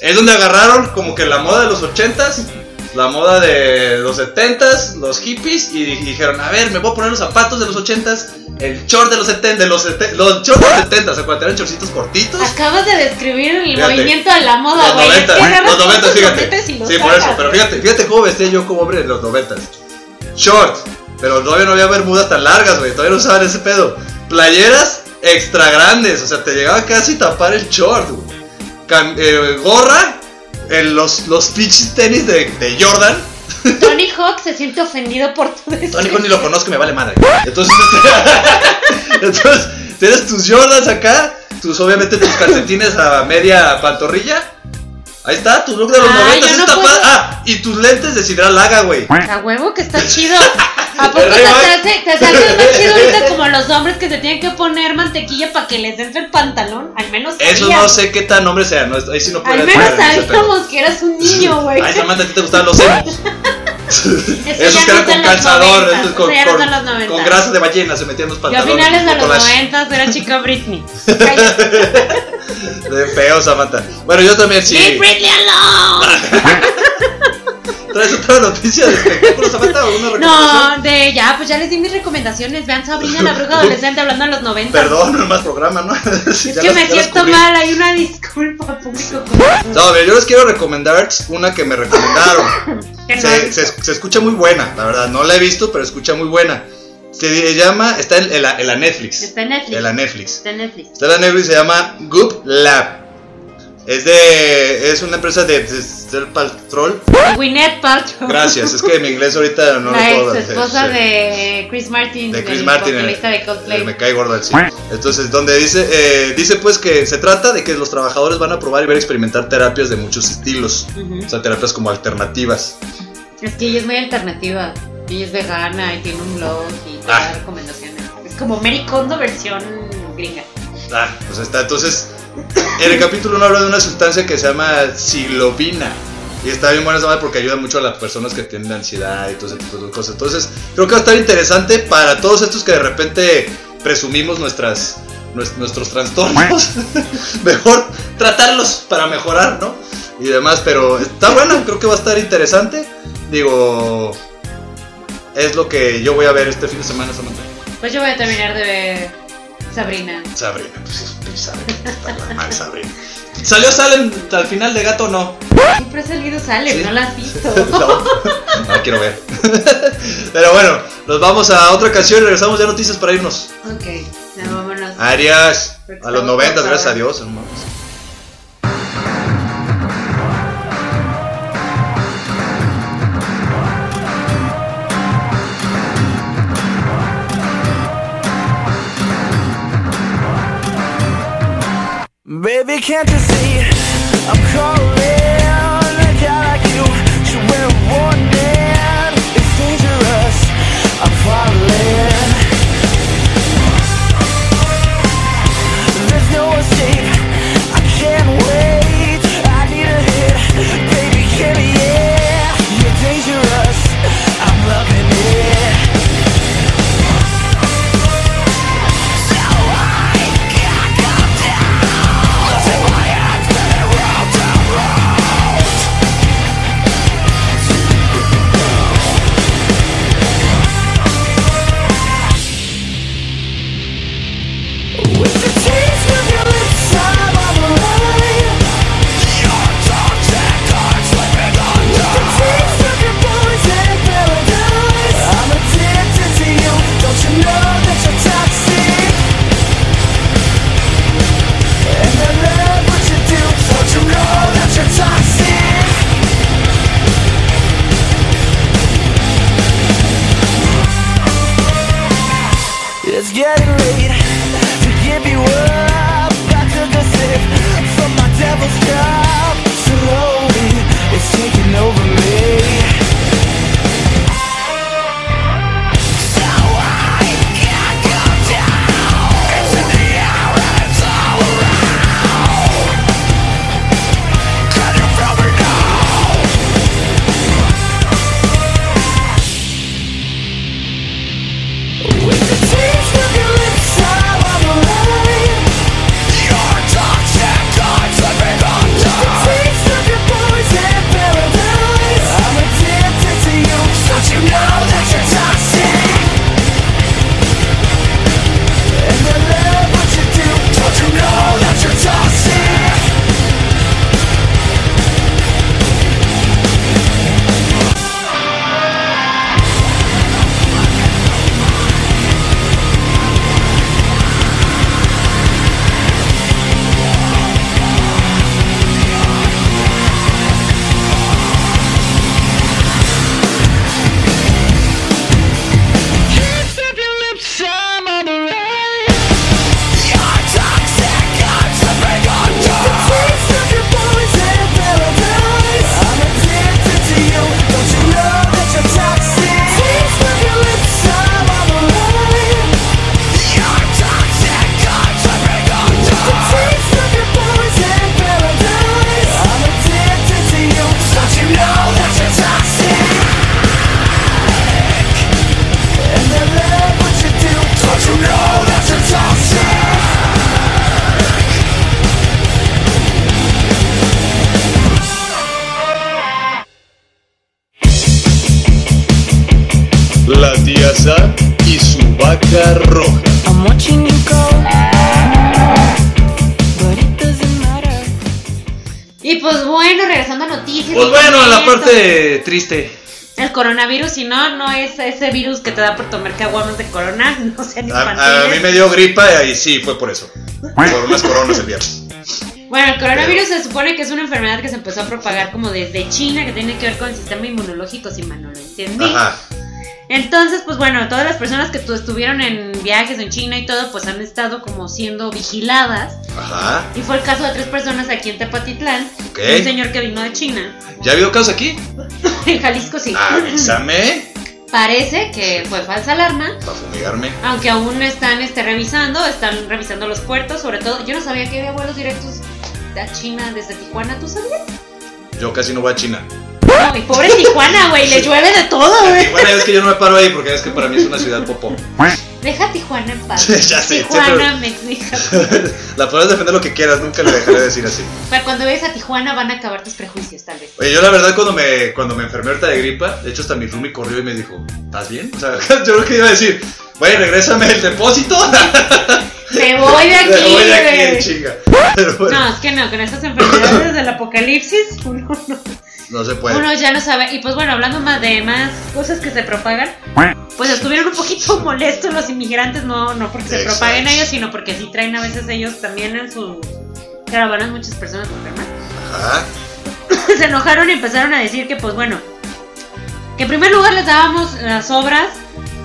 Es donde agarraron como que la moda de los 80s, la moda de los 70s, los hippies, y di- dijeron, a ver, me voy a poner los zapatos de los 80s, el short de los 70 de los, sete- los shorts de los 70 ¿se acuerdan? Eran shortcitos cortitos. Acabas de describir el Fíjate. movimiento de la moda, Los güey. 90, los 90, todos tus fíjate. 90s y los Sí, por eso, pero fíjate, fíjate cómo vestía yo como hombre en los 90. Short, pero todavía no había bermudas tan largas, güey, todavía no usaban ese pedo. Playeras extra grandes, o sea, te llegaba casi a tapar el short, güey. Cam- eh, gorra, en los, los pinches tenis de, de Jordan. Tony Hawk se siente ofendido por tu Tony Hawk ni lo conozco, me vale madre. Entonces, entonces tienes tus Jordans acá, tus obviamente tus calcetines a media pantorrilla. Ahí está, tu look de los Ah, 90 yo no está puedo. padre. Ah, y tus lentes de Laga, güey. A huevo que está chido. ¿A poco te, hace, te sale más chido ahorita como los hombres que se tienen que poner mantequilla para que les entre el pantalón? Al menos Eso no sé qué tan hombre sea, no, ahí sí no puedo Al menos sabíamos que eras un niño, güey. Ay, Samantha, a ti te gustaban los emos. Eso ya que son con calzador, 90, esos con, eso ya no con- son los 90. con grasa de ballena se metían los Yo a pantalones. finales de los 90 era chica Britney. De feo, Samantha. Bueno, yo también sí. Leave Britney alone. ¿Traes otra noticia de espectáculos, Samantha? No, de ya, pues ya les di mis recomendaciones. Vean Sabrina la bruja adolescente hablando de los 90. Perdón, no es más programa, ¿no? Es que me siento mal, hay una disculpa público. No, a ver, yo les quiero recomendar una que me recomendaron. Se, se- se escucha muy buena, la verdad. No la he visto, pero escucha muy buena. Se llama, está en, en la, en la Netflix. Está en Netflix. En la Netflix. Está en Netflix. Está en la Netflix, se llama Goop Lab. Es de. Es una empresa de, de Ser Patrol. Gwyneth Paltrow. Gracias, es que mi inglés ahorita no la lo puedo ex esposa sí. de Chris Martin. de Chris el Martin, eh, de Coldplay. me cae gordo el sí. Entonces, donde dice, eh, dice pues que se trata de que los trabajadores van a probar y ver experimentar terapias de muchos estilos. Ujú. O sea, terapias como alternativas. Es que ella es muy alternativa. Ella es vegana y tiene un blog y te Ah. da recomendaciones. Es como Mary Kondo versión gringa. Ah, pues está. Entonces, en el capítulo 1 habla de una sustancia que se llama psilocibina. Y está bien buena esa porque ayuda mucho a las personas que tienen ansiedad y todo ese tipo de cosas. Entonces, creo que va a estar interesante para todos estos que de repente presumimos nuestras, nues- nuestros trastornos. Mejor tratarlos para mejorar, ¿no? Y demás, pero está bueno, creo que va a estar interesante. Digo, es lo que yo voy a ver este fin de semana, Samantha? Pues yo voy a terminar de ver Sabrina. Sabrina, pues es Sabrina, madre Sabrina. ¿Salió Salem al final de gato o no? Siempre ha salido Salem, Sí. no la has visto. no, no quiero ver. Pero bueno, nos vamos a otra canción y regresamos ya a noticias para irnos. ok, ya vámonos. Arias, a los estamos 90, cansados. gracias a Dios, hermanos. Baby, can't you see I'm calling? Doesn't matter. Y pues bueno, regresando a noticias. Pues bueno, la comento. parte triste. El coronavirus, si no, no es ese virus que te da por tomar caguamas de corona, no sean A, a mí me dio gripa y sí, fue por eso. Por unas coronas el viernes. Bueno, el coronavirus se supone que es una enfermedad que se empezó a propagar como desde China, que tiene que ver con el sistema inmunológico, si mal no lo entendí. Ajá. Entonces, pues bueno, todas las personas que tu- estuvieron en viajes en China y todo, pues han estado como siendo vigiladas. Ajá. Y fue el caso de tres personas aquí en Tepatitlán. Un señor que vino de China. ¿Ya ha habido casos aquí? En Jalisco sí. Avísame. Parece que fue falsa alarma. Para fumigarme. Aunque aún están este, revisando, están revisando los puertos, sobre todo. Yo no sabía que había vuelos directos a China desde Tijuana, ¿tú sabías? Yo casi no voy a China. No, y pobre Tijuana, güey, le llueve de todo, güey. Bueno, es que yo no me paro ahí porque es que para mí es una ciudad popó. Deja a Tijuana en paz. Ya sé, Tijuana, mija. La podrás defender lo que quieras, nunca le dejaré decir así. Pero cuando vayas a Tijuana van a acabar tus prejuicios, tal vez. Oye, yo la verdad cuando me, cuando me enfermé ahorita de gripa, de hecho hasta mi roomie corrió y me dijo, ¿estás bien? O sea, yo creo que iba a decir, güey, regrésame el depósito. Me voy de aquí, Me voy de aquí, güey. en chinga. Pero bueno, No, es que no, con esas enfermedades del apocalipsis, uno, no- no se puede. uno ya no sabe. Y pues bueno, hablando más de más cosas que se propagan, pues estuvieron un poquito molestos los inmigrantes, no, no porque se propaguen ellos, sino porque sí traen a veces ellos también en sus caravanas muchas personas enfermas. Ajá. se enojaron y empezaron a decir que, pues bueno, que en primer lugar les dábamos las obras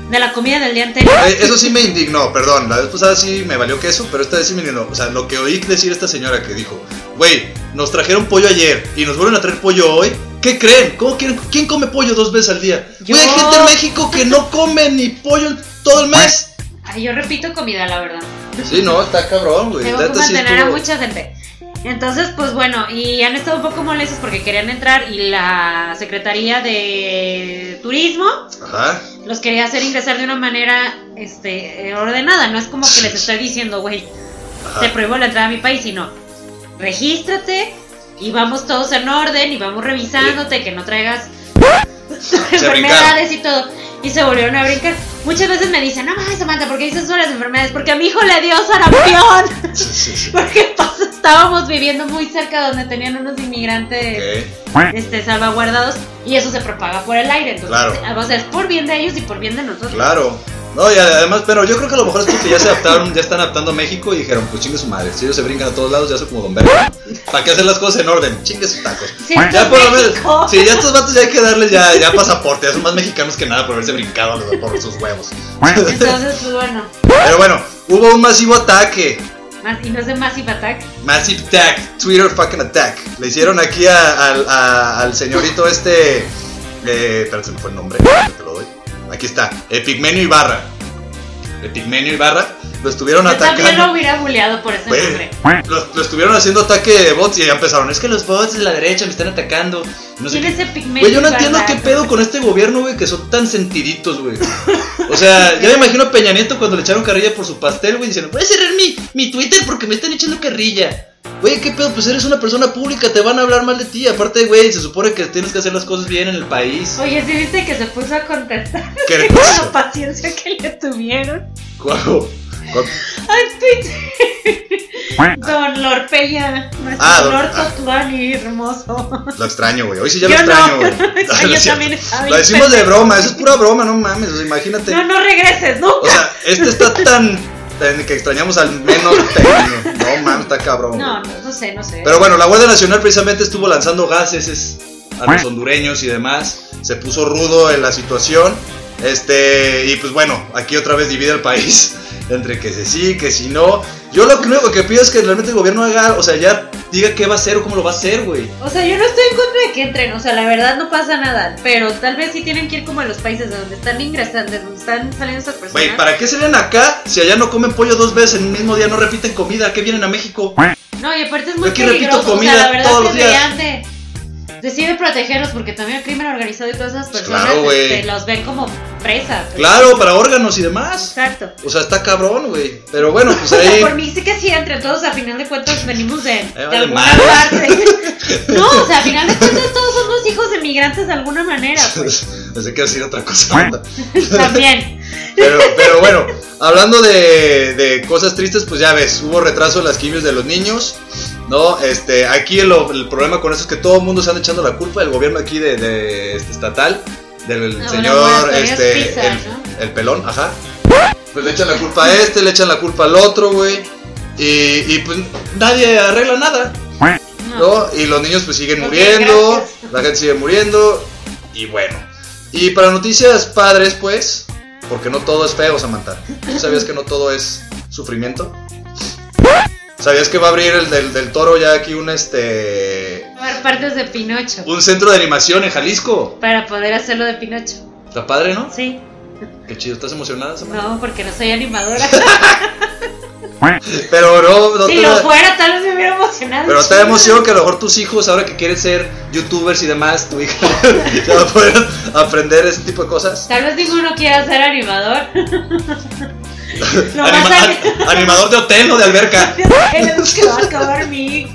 de la comida del día anterior. Eh, Eso sí me indignó, perdón. La vez pasada sí me valió queso, pero esta vez sí me indignó. O sea, lo que oí decir esta señora que dijo, güey, nos trajeron pollo ayer y nos vuelven a traer pollo hoy. ¿Qué creen? ¿Cómo quieren? ¿Quién come pollo dos veces al día? Güey, hay gente en México que no come ni pollo todo el mes. Ay, yo repito comida, la verdad. Sí, no, está cabrón, güey. Tengo que mantener a mucha gente. Entonces, pues bueno, y han estado un poco molestos porque querían entrar y la Secretaría de Turismo Ajá. los quería hacer ingresar de una manera este, ordenada. No es como que les estoy diciendo, güey, te prohíbo la entrada a mi país, sino regístrate y vamos todos en orden y vamos revisándote que no traigas enfermedades y todo. Y se volvieron a brincar. Muchas veces me dicen, no mames, Samantha, ¿por qué dices sobre las enfermedades? Porque a mi hijo le dio sarampión. Sí, sí, sí. Porque pasa, estábamos viviendo muy cerca donde tenían unos inmigrantes este, salvaguardados y eso se propaga por el aire. Entonces, Claro. o sea, es por bien de ellos y por bien de nosotros. Claro. No, y además, pero yo creo que a lo mejor es porque ya se adaptaron, ya están adaptando a México y dijeron, pues chingue su madre. Si ellos se brincan a todos lados, ya son como Don Verga. ¿Para qué hacer las cosas en orden? Chingue sus tacos. Sí, Ya por lo menos. Sí, ya estos vatos ya hay que darles ya, ya pasaporte. Ya son más mexicanos que nada por haberse brincado a los- por sus huevos. Entonces, pues bueno. Pero bueno, hubo un masivo ataque. Y no es de Massive Attack. Massive attack. Twitter fucking attack. Le hicieron aquí a- al- a- al señorito este. Eh, espérate, se me fue el nombre. Te lo doy. Aquí está. Epigmenio Ibarra. Epigmenio Ibarra. Lo estuvieron Yo también lo hubiera buleado por ese nombre. Lo, lo estuvieron haciendo ataque de bots y ya empezaron. Es que los bots de la derecha me están atacando. No sé ¿Quién qué. es Epigmenio Güey, yo no entiendo qué pedo con este gobierno, güey, que son tan sentiditos, güey. O sea, ya me imagino a Peña Nieto cuando le echaron carrilla por su pastel, güey, diciendo, puedes cerrar mi, mi Twitter porque me están echando carrilla. Güey, qué pedo, pues eres una persona pública, te van a hablar mal de ti. Aparte, güey, se supone que tienes que hacer las cosas bien en el país. Oye, ¿sí viste que se puso a contestar ¿Qué la paciencia que le tuvieron? Guau. Twitter. Don Lord Peña, nuestro Ah, don- Lord ah. Hermoso. Lo extraño, güey. Hoy sí ya Yo lo extraño, no. güey. Ay, No yo es cierto. también estaba bien Lo decimos de broma, eso es pura broma, no mames. O sea, imagínate. No, no regreses, nunca. O sea, este está tan, tan que extrañamos al menos. No mames, está cabrón. no, no, no sé, no sé. Pero bueno, la Guardia Nacional precisamente estuvo lanzando gases es- a los hondureños y demás. Se puso rudo en la situación. Este, y pues bueno, aquí otra vez divide el país entre que se sí, que si no. Yo lo único que pido es que realmente el gobierno haga, o sea, ya diga qué va a hacer o cómo lo va a hacer, güey. O sea, yo no estoy en contra de que entren, o sea, la verdad no pasa nada, pero tal vez sí tienen que ir como a los países de donde están ingresando, de donde están saliendo esas personas. Güey, ¿para qué se ven acá si allá no comen pollo dos veces en un mismo día, no repiten comida? ¿Qué vienen a México? No, y aparte es muy Yo aquí repito comida o sea, la verdad todos los que días. Decide protegerlos porque también el crimen organizado y todas esas personas Claro, este, los ven como presas. Claro, para órganos y demás. Exacto. O sea, está cabrón, güey. Pero bueno, pues O sea, ahí. por mí sí que sí, entre todos, a final de cuentas venimos de, vale alguna madre. parte. No, o sea, a final de cuentas todos somos hijos de migrantes de alguna manera, pues. Pensé que decir otra cosa. También. Pero, pero bueno, hablando de, de cosas tristes, pues ya ves, hubo retraso en las quimios de los niños. No, este, aquí el, el problema con eso es que todo el mundo se anda echando la culpa, el gobierno aquí de, de, este, estatal, del Ah, señor, este, el, ¿no? el pelón, ajá. Pues le echan la culpa a este, le echan la culpa al otro, güey. Y, y pues nadie arregla nada, No. Y los niños pues siguen muriendo, la gente sigue muriendo, y bueno. Y para noticias padres, pues, porque no todo es feo, Samantha. ¿Tú sabías que no todo es sufrimiento? ¿Sabías que va a abrir el del, del toro ya aquí un este a haber partes de Pinocho un centro de animación en Jalisco? para poder hacerlo de Pinocho. Está padre, ¿no? Sí. Qué chido, ¿estás emocionada, Samantha? No, porque no soy animadora. Pero no, no si te lo fuera, tal vez me hubiera emocionado. Pero te da emoción que a lo mejor tus hijos, ahora que quieren ser youtubers y demás, tu hija ya puedan aprender ese tipo de cosas. Tal vez ninguno quiera ser animador. Anima- animador de hotel o de alberca. es que va a acabar mi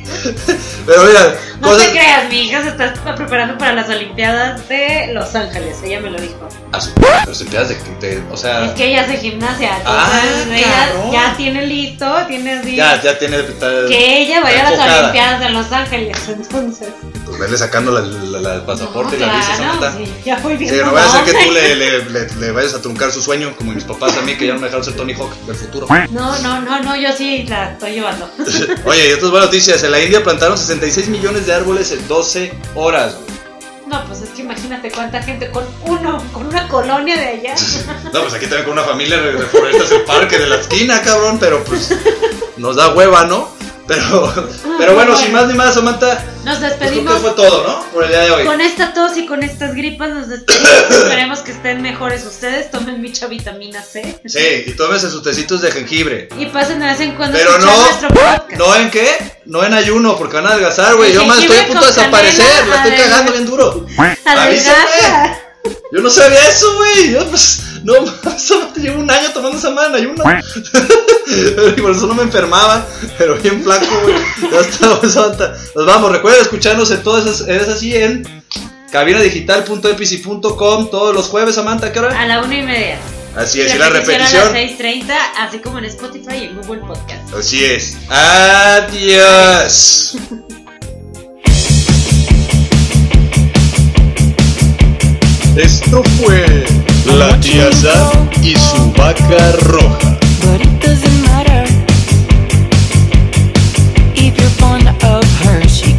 Pero mira, No cosas. te creas, mi hija se está preparando para las Olimpiadas de Los Ángeles, ella me lo dijo. Ah, se empiezas de, de- O sea. Es que ella hace gimnasia, Ah, entonces ella ya tiene listo, tiene así. Ya, ya tiene. está- Que ella vaya a las. Olimpiadas de Los Ángeles, entonces. Pues verle sacando la, la- la- el pasaporte No, y la visa, claro, Samantha. sí, ya voy Sí, viendo no vaya a ser que tú le, le, le- le vayas a truncar su sueño, como mis papás a mí, que ya no me dejaron ser Tony Hawk del futuro. No, no, no, no, yo sí la estoy llevando. Oye, y otras buenas noticias. En la India plantaron 66 millones de árboles en 12 horas. güey. No, pues es que imagínate cuánta gente con uno, con una colonia de allá. No, pues aquí también con una familia de de forestas el parque de la esquina, cabrón, pero pues nos da hueva, ¿no? Pero, pero bueno, sin más ni más, Samantha, Nos pues creo que despedimos fue todo, ¿no? Por el día de hoy. con esta tos y con estas gripas. Nos despedimos. Esperemos que estén mejores ustedes. Tomen mucha vitamina C. Sí, y tómese sus tecitos de jengibre. Y pasen de vez en cuando Pero no, nuestro podcast. ¿no en qué? No en ayuno, porque van a adelgazar, güey. Yo más estoy a punto de desaparecer, la estoy cagando bien duro. Avísame. Yo no sabía eso, güey. Yo, pues, no, solamente llevo un año tomando esa mano ayuno. y por eso no me enfermaba, pero bien flaco, güey. Ya está, pues, Samantha. Nos vamos, recuerden escucharnos en todas esas, es así en cabinadigital.epici.com todos los jueves, Samantha, ¿a ¿qué hora? A la una y media. Así es, Y y la repetición. A las 6.30, así como en Spotify y en Google Podcast. Así es. Adiós. Esto fue La Tía y su vaca roja. But it matter if you're fond of her, she